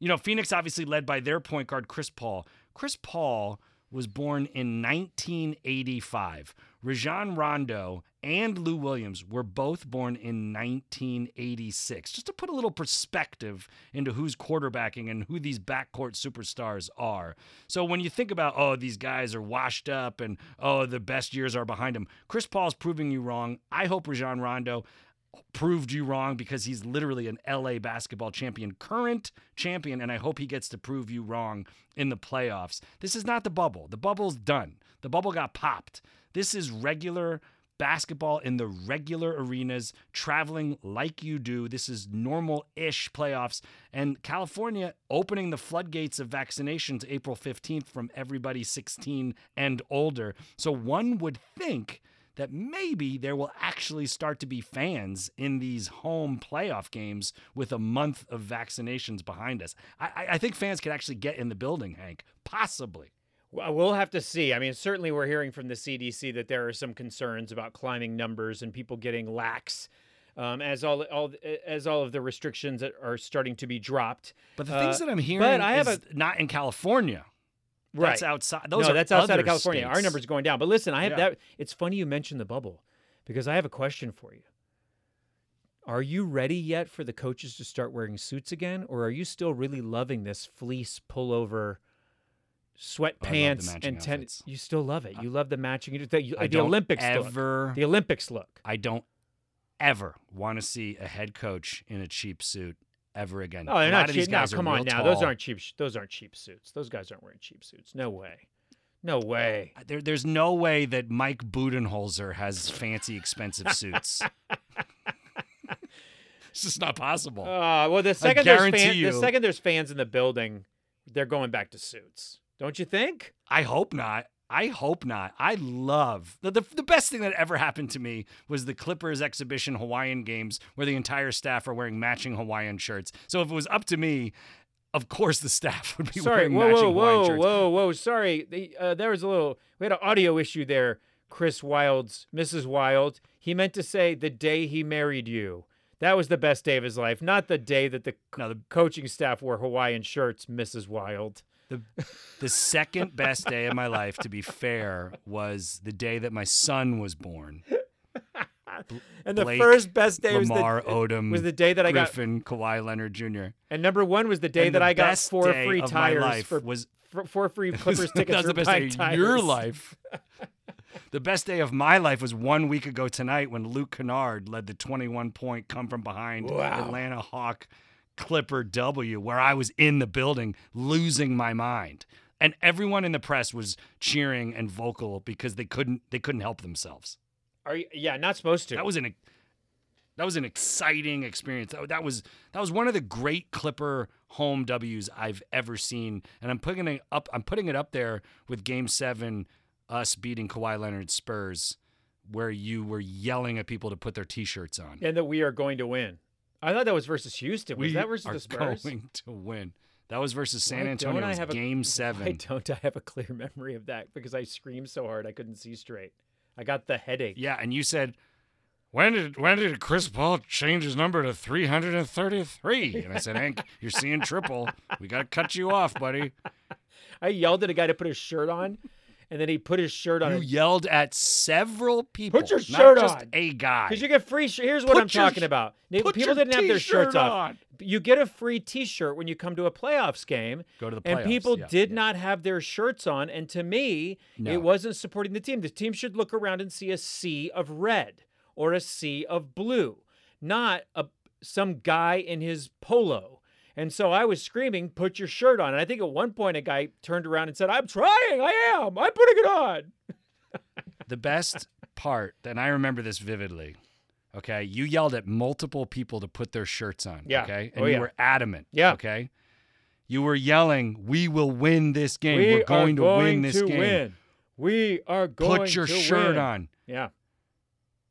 You know, Phoenix obviously led by their point guard, Chris Paul. Chris Paul was born in 1985. Rajon Rondo and Lou Williams were both born in 1986. Just to put a little perspective into who's quarterbacking and who these backcourt superstars are. So when you think about, oh, these guys are washed up and, oh, the best years are behind them, Chris Paul's proving you wrong. I hope Rajon Rondo proved you wrong because he's literally an LA basketball champion, current champion, and I hope he gets to prove you wrong in the playoffs. This is not the bubble. The bubble's done. The bubble got popped. This is regular basketball in the regular arenas, traveling like you do. This is normal ish playoffs. And California opening the floodgates of vaccinations April 15th from everybody 16 and older. So one would think that maybe there will actually start to be fans in these home playoff games with a month of vaccinations behind us. I, I- think fans could actually get in the building, Hank. Possibly. Well, we'll have to see. I mean, certainly we're hearing from the CDC that there are some concerns about climbing numbers and people getting lax um, as all, all as all of the restrictions that are starting to be dropped. But the things Uh, that I'm hearing but I have is not in California. Right. That's outside. Those no, are that's outside of California. Our states. numbers going down. But listen, I have Yeah. that. It's funny you mentioned the bubble because I have a question for you. Are you ready yet for the coaches to start wearing suits again, or are you still really loving this fleece pullover, sweatpants, and ten? outfits. You still love it. You love the matching. You, the, I the Olympics look. ever. The Olympics look. I don't ever want to see a head coach in a cheap suit ever again. Oh, they're not cheap. Come on now. Those aren't cheap. Those aren't cheap suits. Those guys aren't wearing cheap suits. No way. No way. There, there's no way that Mike Budenholzer has fancy, expensive suits. it's just not possible. Uh, well, the second fan, the second there's fans in the building, they're going back to suits. Don't you think? I hope not. I hope not. I love the, the the best thing that ever happened to me was the Clippers exhibition Hawaiian games where the entire staff are wearing matching Hawaiian shirts. So if it was up to me, of course the staff would be Sorry. wearing Whoa, matching whoa, Hawaiian whoa, shirts. whoa, whoa. Whoa! Sorry. The, uh, there was a little. We had an audio issue there. Chris Wild's Mrs. Wild. He meant to say the day he married you. That was the best day of his life, not the day that the No, the, coaching staff wore Hawaiian shirts, Mrs. Wild. The the second best day of my life, to be fair, was the day that my son was born. And the Blake, first best day was Lamar the, Odom, was the day that I got. Griffin, Kawhi Leonard Jr. And number one was the day And that the I got four free tires for was for four free Clippers tickets That's for the best day of your life. the best day of my life was one week ago tonight when Luke Kennard led the 21 point come from behind Wow. Atlanta Hawk Clipper W, where I was in the building losing my mind. And everyone in the press was cheering and vocal because they couldn't they couldn't help themselves. Are you, yeah, not supposed to. That was an that was an exciting experience. That, that was that was one of the great Clipper home W's I've ever seen, and I'm putting it up. I'm putting it up there with Game Seven, us beating Kawhi Leonard Spurs, where you were yelling at people to put their T-shirts on. And that we are going to win. I thought that was versus Houston. Was we that versus are the Spurs? going to win. That was versus San Why Antonio. I have a- game Why seven. don't I have a clear memory of that? Because I screamed so hard I couldn't see straight. I got the headache. Yeah, and you said, when did when did Chris Paul change his number to 333? And I said, Hank, you're seeing triple. We got to cut you off, buddy. I yelled at a guy to put his shirt on, and then he put his shirt on. You yelled at several people. Put your not shirt just on. a guy. Because you get free. Sh- here's what Put I'm your talking about. People didn't have their shirts t-shirt off. on. You get a free T-shirt when you come to a playoffs game, Go to the and people yeah, did yeah. not have their shirts on. And to me, No. it wasn't supporting the team. The team should look around and see a sea of red or a sea of blue, not a some guy in his polo. And so I was screaming, "Put your shirt on!" And I think at one point a guy turned around and said, "I'm trying. I am. I'm putting it on." the best part, and I remember this vividly. Okay, you yelled at multiple people to put their shirts on. Yeah. Okay, and Oh, you yeah. were adamant. Yeah. Okay, you were yelling, "We will win this game. we are going to going win this to game. win. We are going to win. Put your to shirt win." on." Yeah.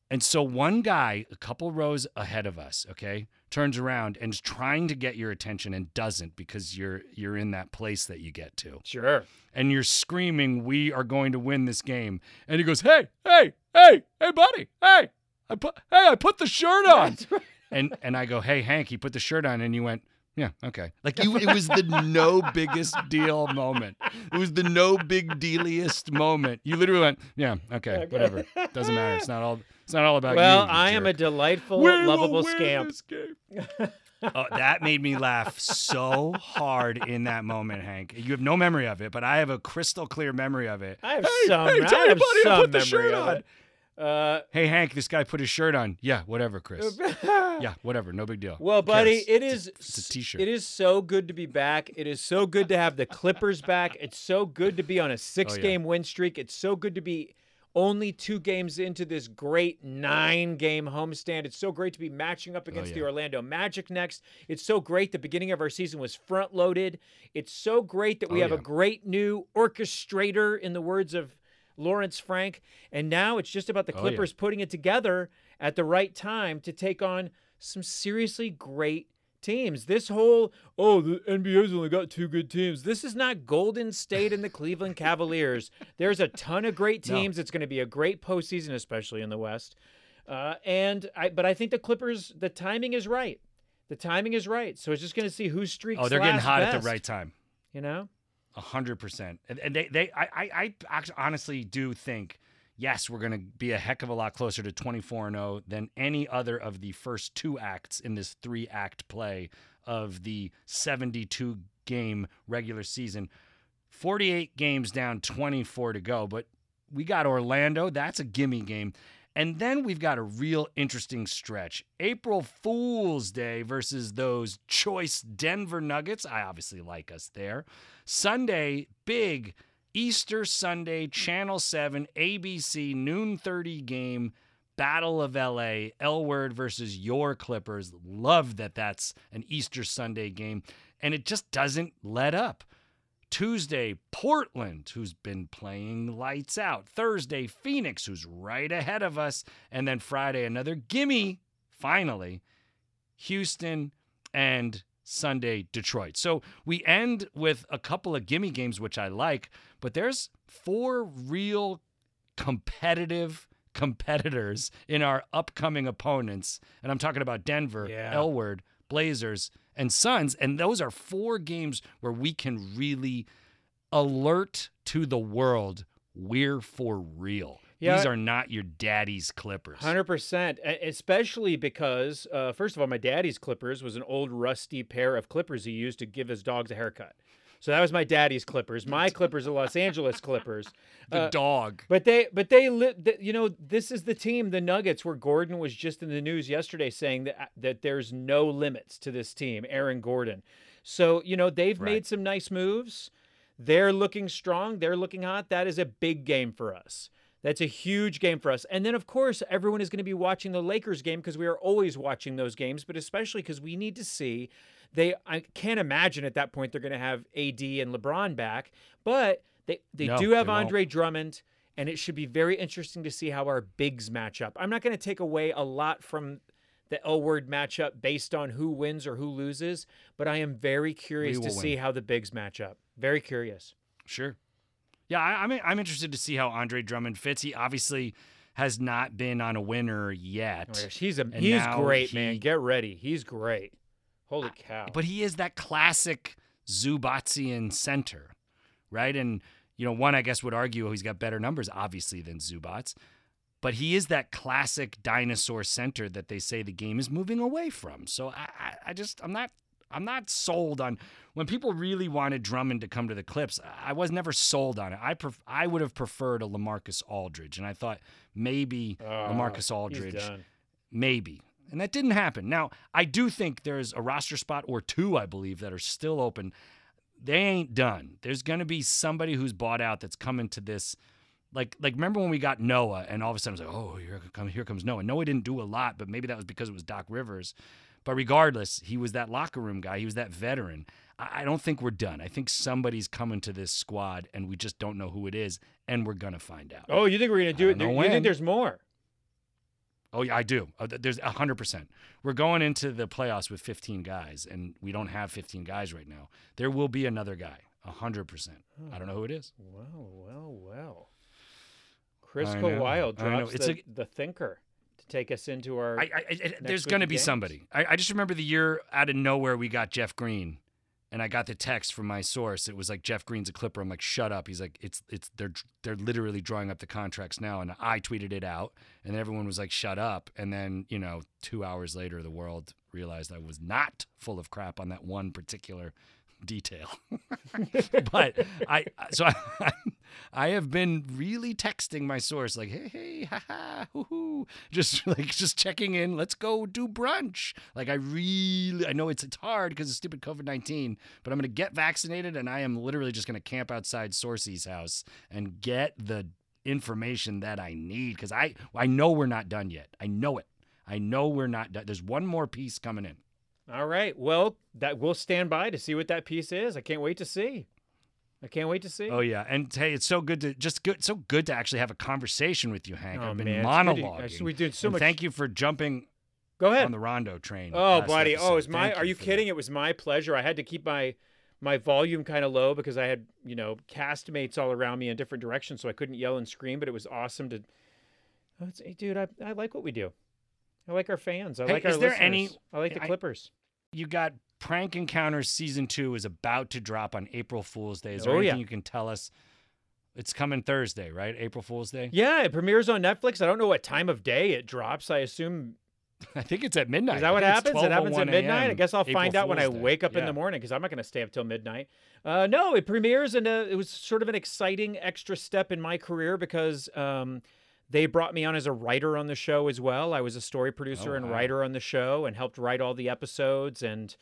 And so one guy, a couple rows ahead of us, okay, turns around and is trying to get your attention and doesn't because you're you're in that place that you get to. Sure. And you're screaming, "We are going to win this game." And he goes, "Hey, hey, hey, hey, buddy, hey, I put, hey, I put the shirt on." Right. And and I go, "Hey, Hank, you put the shirt on," and you went. Yeah, okay. Like you, it was the no biggest deal moment. It was the no big dealiest moment. You literally went, yeah, okay, Okay. whatever. Doesn't matter. It's not all. It's not all about you. Well, you I am a delightful, We lovable scamp. Oh, that made me laugh so hard in that moment, Hank. You have no memory of it, but I have a crystal clear memory of it. I have Hey, some. hey, tell I your have buddy to some put the memory shirt of on. it. Uh, Hey, Hank, this guy put his shirt on. Yeah, whatever, Chris. Yeah, whatever. No big deal. Well, buddy? It's is a- It's a t-shirt. It is so good to be back. It is so good to have the Clippers back. It's so good to be Oh, on a six-game win streak. It's so good to be only two games into this great nine-game homestand. It's so great to be matching up against the Oh, yeah. Orlando Magic next. It's so great the beginning of our season was front-loaded. It's so great that we Oh, have a great new orchestrator, in the words of Lawrence Frank. And now it's just about the Oh, yeah. Clippers putting it together at the right time to take on some seriously great teams. This whole, oh, the NBA's only got two good teams. This is not Golden State and the Cleveland Cavaliers. There's a ton of great No. teams. It's going to be a great postseason, especially in the West. Uh, and I, but I think the Clippers, the timing is right. The timing is right. So it's just going to see who streaks. oh, they're getting hot at the right time. You know. Hundred percent. And they, they I, I, I honestly do think, yes, we're gonna be a heck of a lot closer to twenty four and zero than any other of the first two acts in this three act play of the seventy two game regular season. Forty eight games down, twenty four to go. But we got Orlando. That's a gimme game. And then we've got a real interesting stretch. April Fool's Day versus those choice Denver Nuggets. I obviously like us there. Sunday, big Easter Sunday, Channel 7, ABC, noon 30 game, Battle of LA, L Word versus your Clippers. Love that that's an Easter Sunday game. And it just doesn't let up. Tuesday, Portland, who's been playing lights out. Thursday, Phoenix, who's right ahead of us. And then Friday, another gimme, finally, Houston and Sunday, Detroit. So we end with a couple of gimme games, which I like, but there's four real competitive competitors in our upcoming opponents. And I'm talking about Denver, Yeah. L word, Blazers, and Suns. And those are four games where we can really alert to the world we're for real. Yeah. These are not your daddy's Clippers. Hundred percent, especially because uh, first of all, my daddy's Clippers was an old rusty pair of Clippers he used to give his dogs a haircut. So that was my daddy's Clippers. My Clippers are Los Angeles Clippers. The Uh, dog. But they, but they, li- you know, this is the team, the Nuggets, where Gordon was just in the news yesterday saying that that there's no limits to this team, Aaron Gordon. So you know they've Right. made some nice moves. They're looking strong. They're looking hot. That is a big game for us. That's a huge game for us. And then, of course, everyone is going to be watching the Lakers game because we are always watching those games, but especially because we need to see. They, I can't imagine at that point they're going to have AD and LeBron back, but they, they No, do have they won't. Andre Drummond and it should be very interesting to see how our bigs match up. I'm not going to take away a lot from the L word matchup based on who wins or who loses, but I am very curious to will see how the bigs match up. Very curious. Sure. Yeah, I, I'm I'm interested to see how Andre Drummond fits. He obviously has not been on a winner yet. Oh he's a he's great, he- man. Get ready. He's great. Holy cow. But he is that classic Zubatian center, right? And you know, one I guess would argue oh, he's got better numbers, obviously, than Zubac. But he is that classic dinosaur center that they say the game is moving away from. So I, I, I just I'm not I'm not sold on when people really wanted Drummond to come to the Clips. I was never sold on it. I pref- I would have preferred a Lamarcus Aldridge, and I thought maybe Oh, Lamarcus Aldridge maybe. And that didn't happen. Now, I do think there's a roster spot or two, I believe, that are still open. They ain't done. There's going to be somebody who's bought out that's coming to this. Like, like remember when we got Noah, and all of a sudden it was like, oh, here comes, here comes Noah. Noah didn't do a lot, but maybe that was because it was Doc Rivers. But regardless, he was that locker room guy. He was that veteran. I I don't think we're done. I think somebody's coming to this squad, and we just don't know who it is, and we're gonna find out. Oh, you think we're gonna do it? don't You think there's more? Oh yeah, I do. Uh, th- There's hundred percent. We're going into the playoffs with 15 guys, and we don't have 15 guys right now. There will be another guy, hundred percent. I don't know who it is. Well, well, well. Chris I Kawhi know, I know. drops It's the, a- the thinker to take us into our. I, I, I, there's going to be games. somebody. I, I just remember the year out of nowhere we got Jeff Green, and I got the text from my source. It was like Jeff Green's a Clipper. I'm like, shut up. He's like, it's it's they're they're literally drawing up the contracts now, and I tweeted it out, and everyone was like, shut up. And then you know, two hours later, the world realized I was not full of crap on that one particular detail. but I so I, I have been really texting my source like hey hey ha ha hoo hoo. Just like just checking in let's go do brunch. Like I really I know it's it's hard because of stupid COVID-19 but I'm to get vaccinated and I am literally just to camp outside Sourcey's house and get the information that I need cuz I I know we're not done yet. I know it. I know we're not done. There's one more piece coming in All right. Well, that we'll stand by to see what that piece is. I can't wait to see. I can't wait to see. Oh yeah, and hey, it's so good to just good, so good to actually have a conversation with you, Hank. Oh, I've been man, to- monologuing. We did so And much- Thank you for jumping Go ahead. on the Rondo train. Oh, buddy. Oh, episode. it's my. Thank Are you kidding? that. It was my pleasure. I had to keep my my volume kind of low because I had you know castmates all around me in different directions, so I couldn't yell and scream. But it was awesome to. Oh, it's, hey, dude, I I like what we do. I like our fans. I Hey, like our listeners. any- I like the I- Clippers. You got Prank Encounters season two is about to drop on April Fool's Day. Is there Oh, yeah. anything you can tell us? It's coming Thursday, right? April Fool's Day. Yeah, it premieres on Netflix. I don't know what time of day it drops. I assume I think it's at midnight. Is that what happens? It happens at midnight. I guess I'll April find out when I Day. wake up in the morning because I'm not going to stay up till midnight. Uh, no, it premieres and it was sort of an exciting extra step in my career because um, they brought me on as a writer on the show as well. I was a story producer Oh, and wow. writer on the show and helped write all the episodes and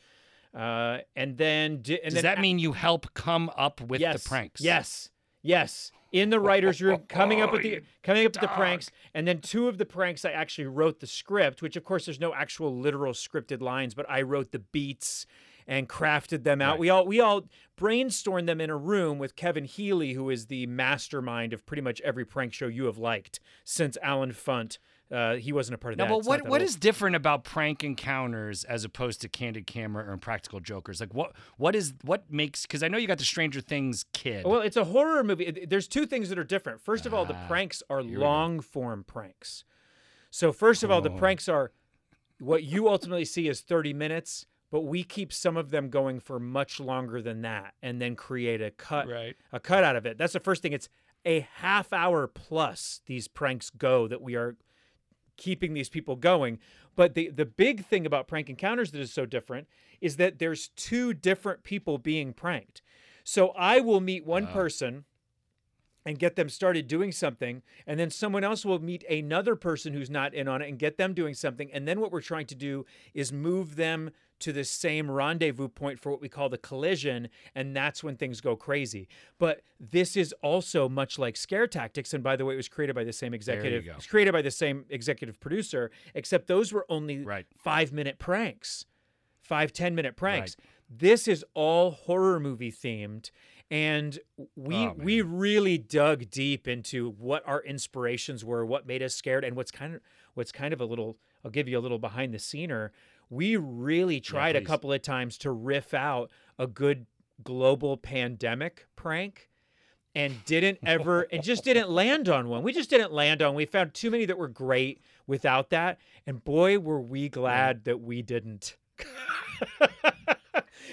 uh, and then di- and Does then that a- mean you help come up with yes, the pranks? Yes. Yes. In the writer's room, coming up with the coming up with the pranks, and then two of the pranks I actually wrote the script, which of course there's no actual literal scripted lines, but I wrote the beats and crafted them out. Right. We all we all brainstormed them in a room with Kevin Healy, who is the mastermind of pretty much every prank show you have liked since Allen Funt. Uh, he wasn't a part of that. No, that. but It's what that what old. is different about prank encounters as opposed to candid camera or practical jokers? Like what what is what makes because I know you got the Stranger Things kid. Well, it's a horror movie. There's two things that are different. First of all, the Ah, pranks are here we go. long form pranks. So, first of all, the Oh. pranks are what you ultimately see is 30 minutes, but we keep some of them going for much longer than that and then create a cut right. a cut out of it. That's the first thing. It's a half hour plus these pranks go that we are keeping these people going. But the the big thing about prank encounters that is so different is that there's two different people being pranked. So I will meet one Ah. person and get them started doing something and then someone else will meet another person who's not in on it and get them doing something and then what we're trying to do is move them to the same rendezvous point for what we call the collision and that's when things go crazy but this is also much like scare tactics and by the way it was created by the same executive go. it was created by the same executive producer except those were only Right. five minute pranks five ten minute pranks this is all horror movie themed and we Oh, we really dug deep into what our inspirations were, what made us scared, and what's kind of what's kind of a little. I'll give you a little behind the scener. We really tried a couple of times to riff out a good global pandemic prank and didn't ever and just didn't land on one. We just didn't land on. We found too many that were great without that, and boy, were we glad that we didn't.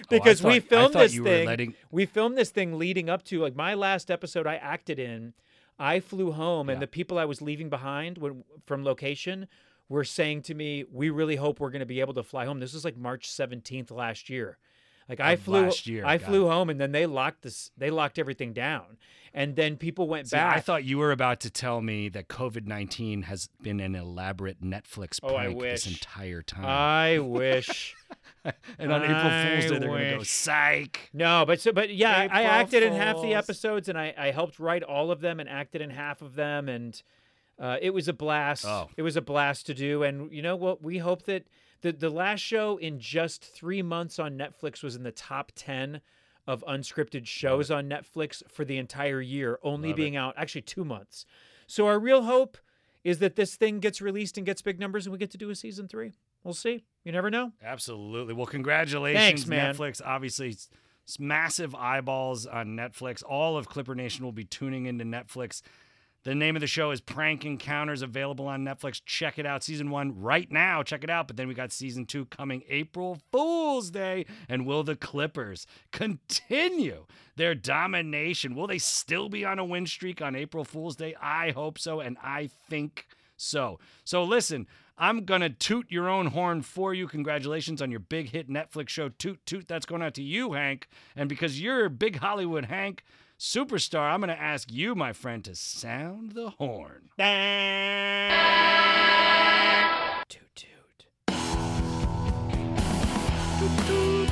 because Oh, I we filmed this thing. letting- We filmed this thing leading up to like my last episode I acted in. I flew home, and the people I was leaving behind when, from location were saying to me, "We really hope we're going to be able to fly home." This was like March seventeenth last year. Like I flew, last year, I flew home, and then they locked this. They locked everything down, and then people went See, back. I thought you were about to tell me that COVID nineteen has been an elaborate Netflix Oh, I prank this entire time. I wish. and on April Fool's Day, they're gonna go psych. No, but so but yeah, I- I April acted in half the episodes, and I I helped write all of them, and acted in half of them, and uh, it was a blast. Oh. It was a blast to do, and you know what? We hope that the the last show in just three months on Netflix was in the top ten of unscripted shows on Netflix for the entire year, only Love it. being out actually two months. So our real hope is that this thing gets released and gets big numbers, and we get to do a season three. We'll see. You never know. Absolutely. Well, congratulations, Thanks, man. Netflix. Obviously, massive eyeballs on Netflix. All of Clipper Nation will be tuning into Netflix. The name of the show is Prank Encounters, available on Netflix. Check it out. Season one right now. Check it out. But then we got season two coming April Fool's Day. And will the Clippers continue their domination? Will they still be on a win streak on April Fool's Day? I hope so. And I think so. So listen, I'm going to toot your own horn for you. Congratulations on your big hit Netflix show, Toot Toot. That's going out to you, Hank. And because you're big Hollywood Hank Superstar, I'm going to ask you, my friend, to sound the horn. Toot toot. Toot toot.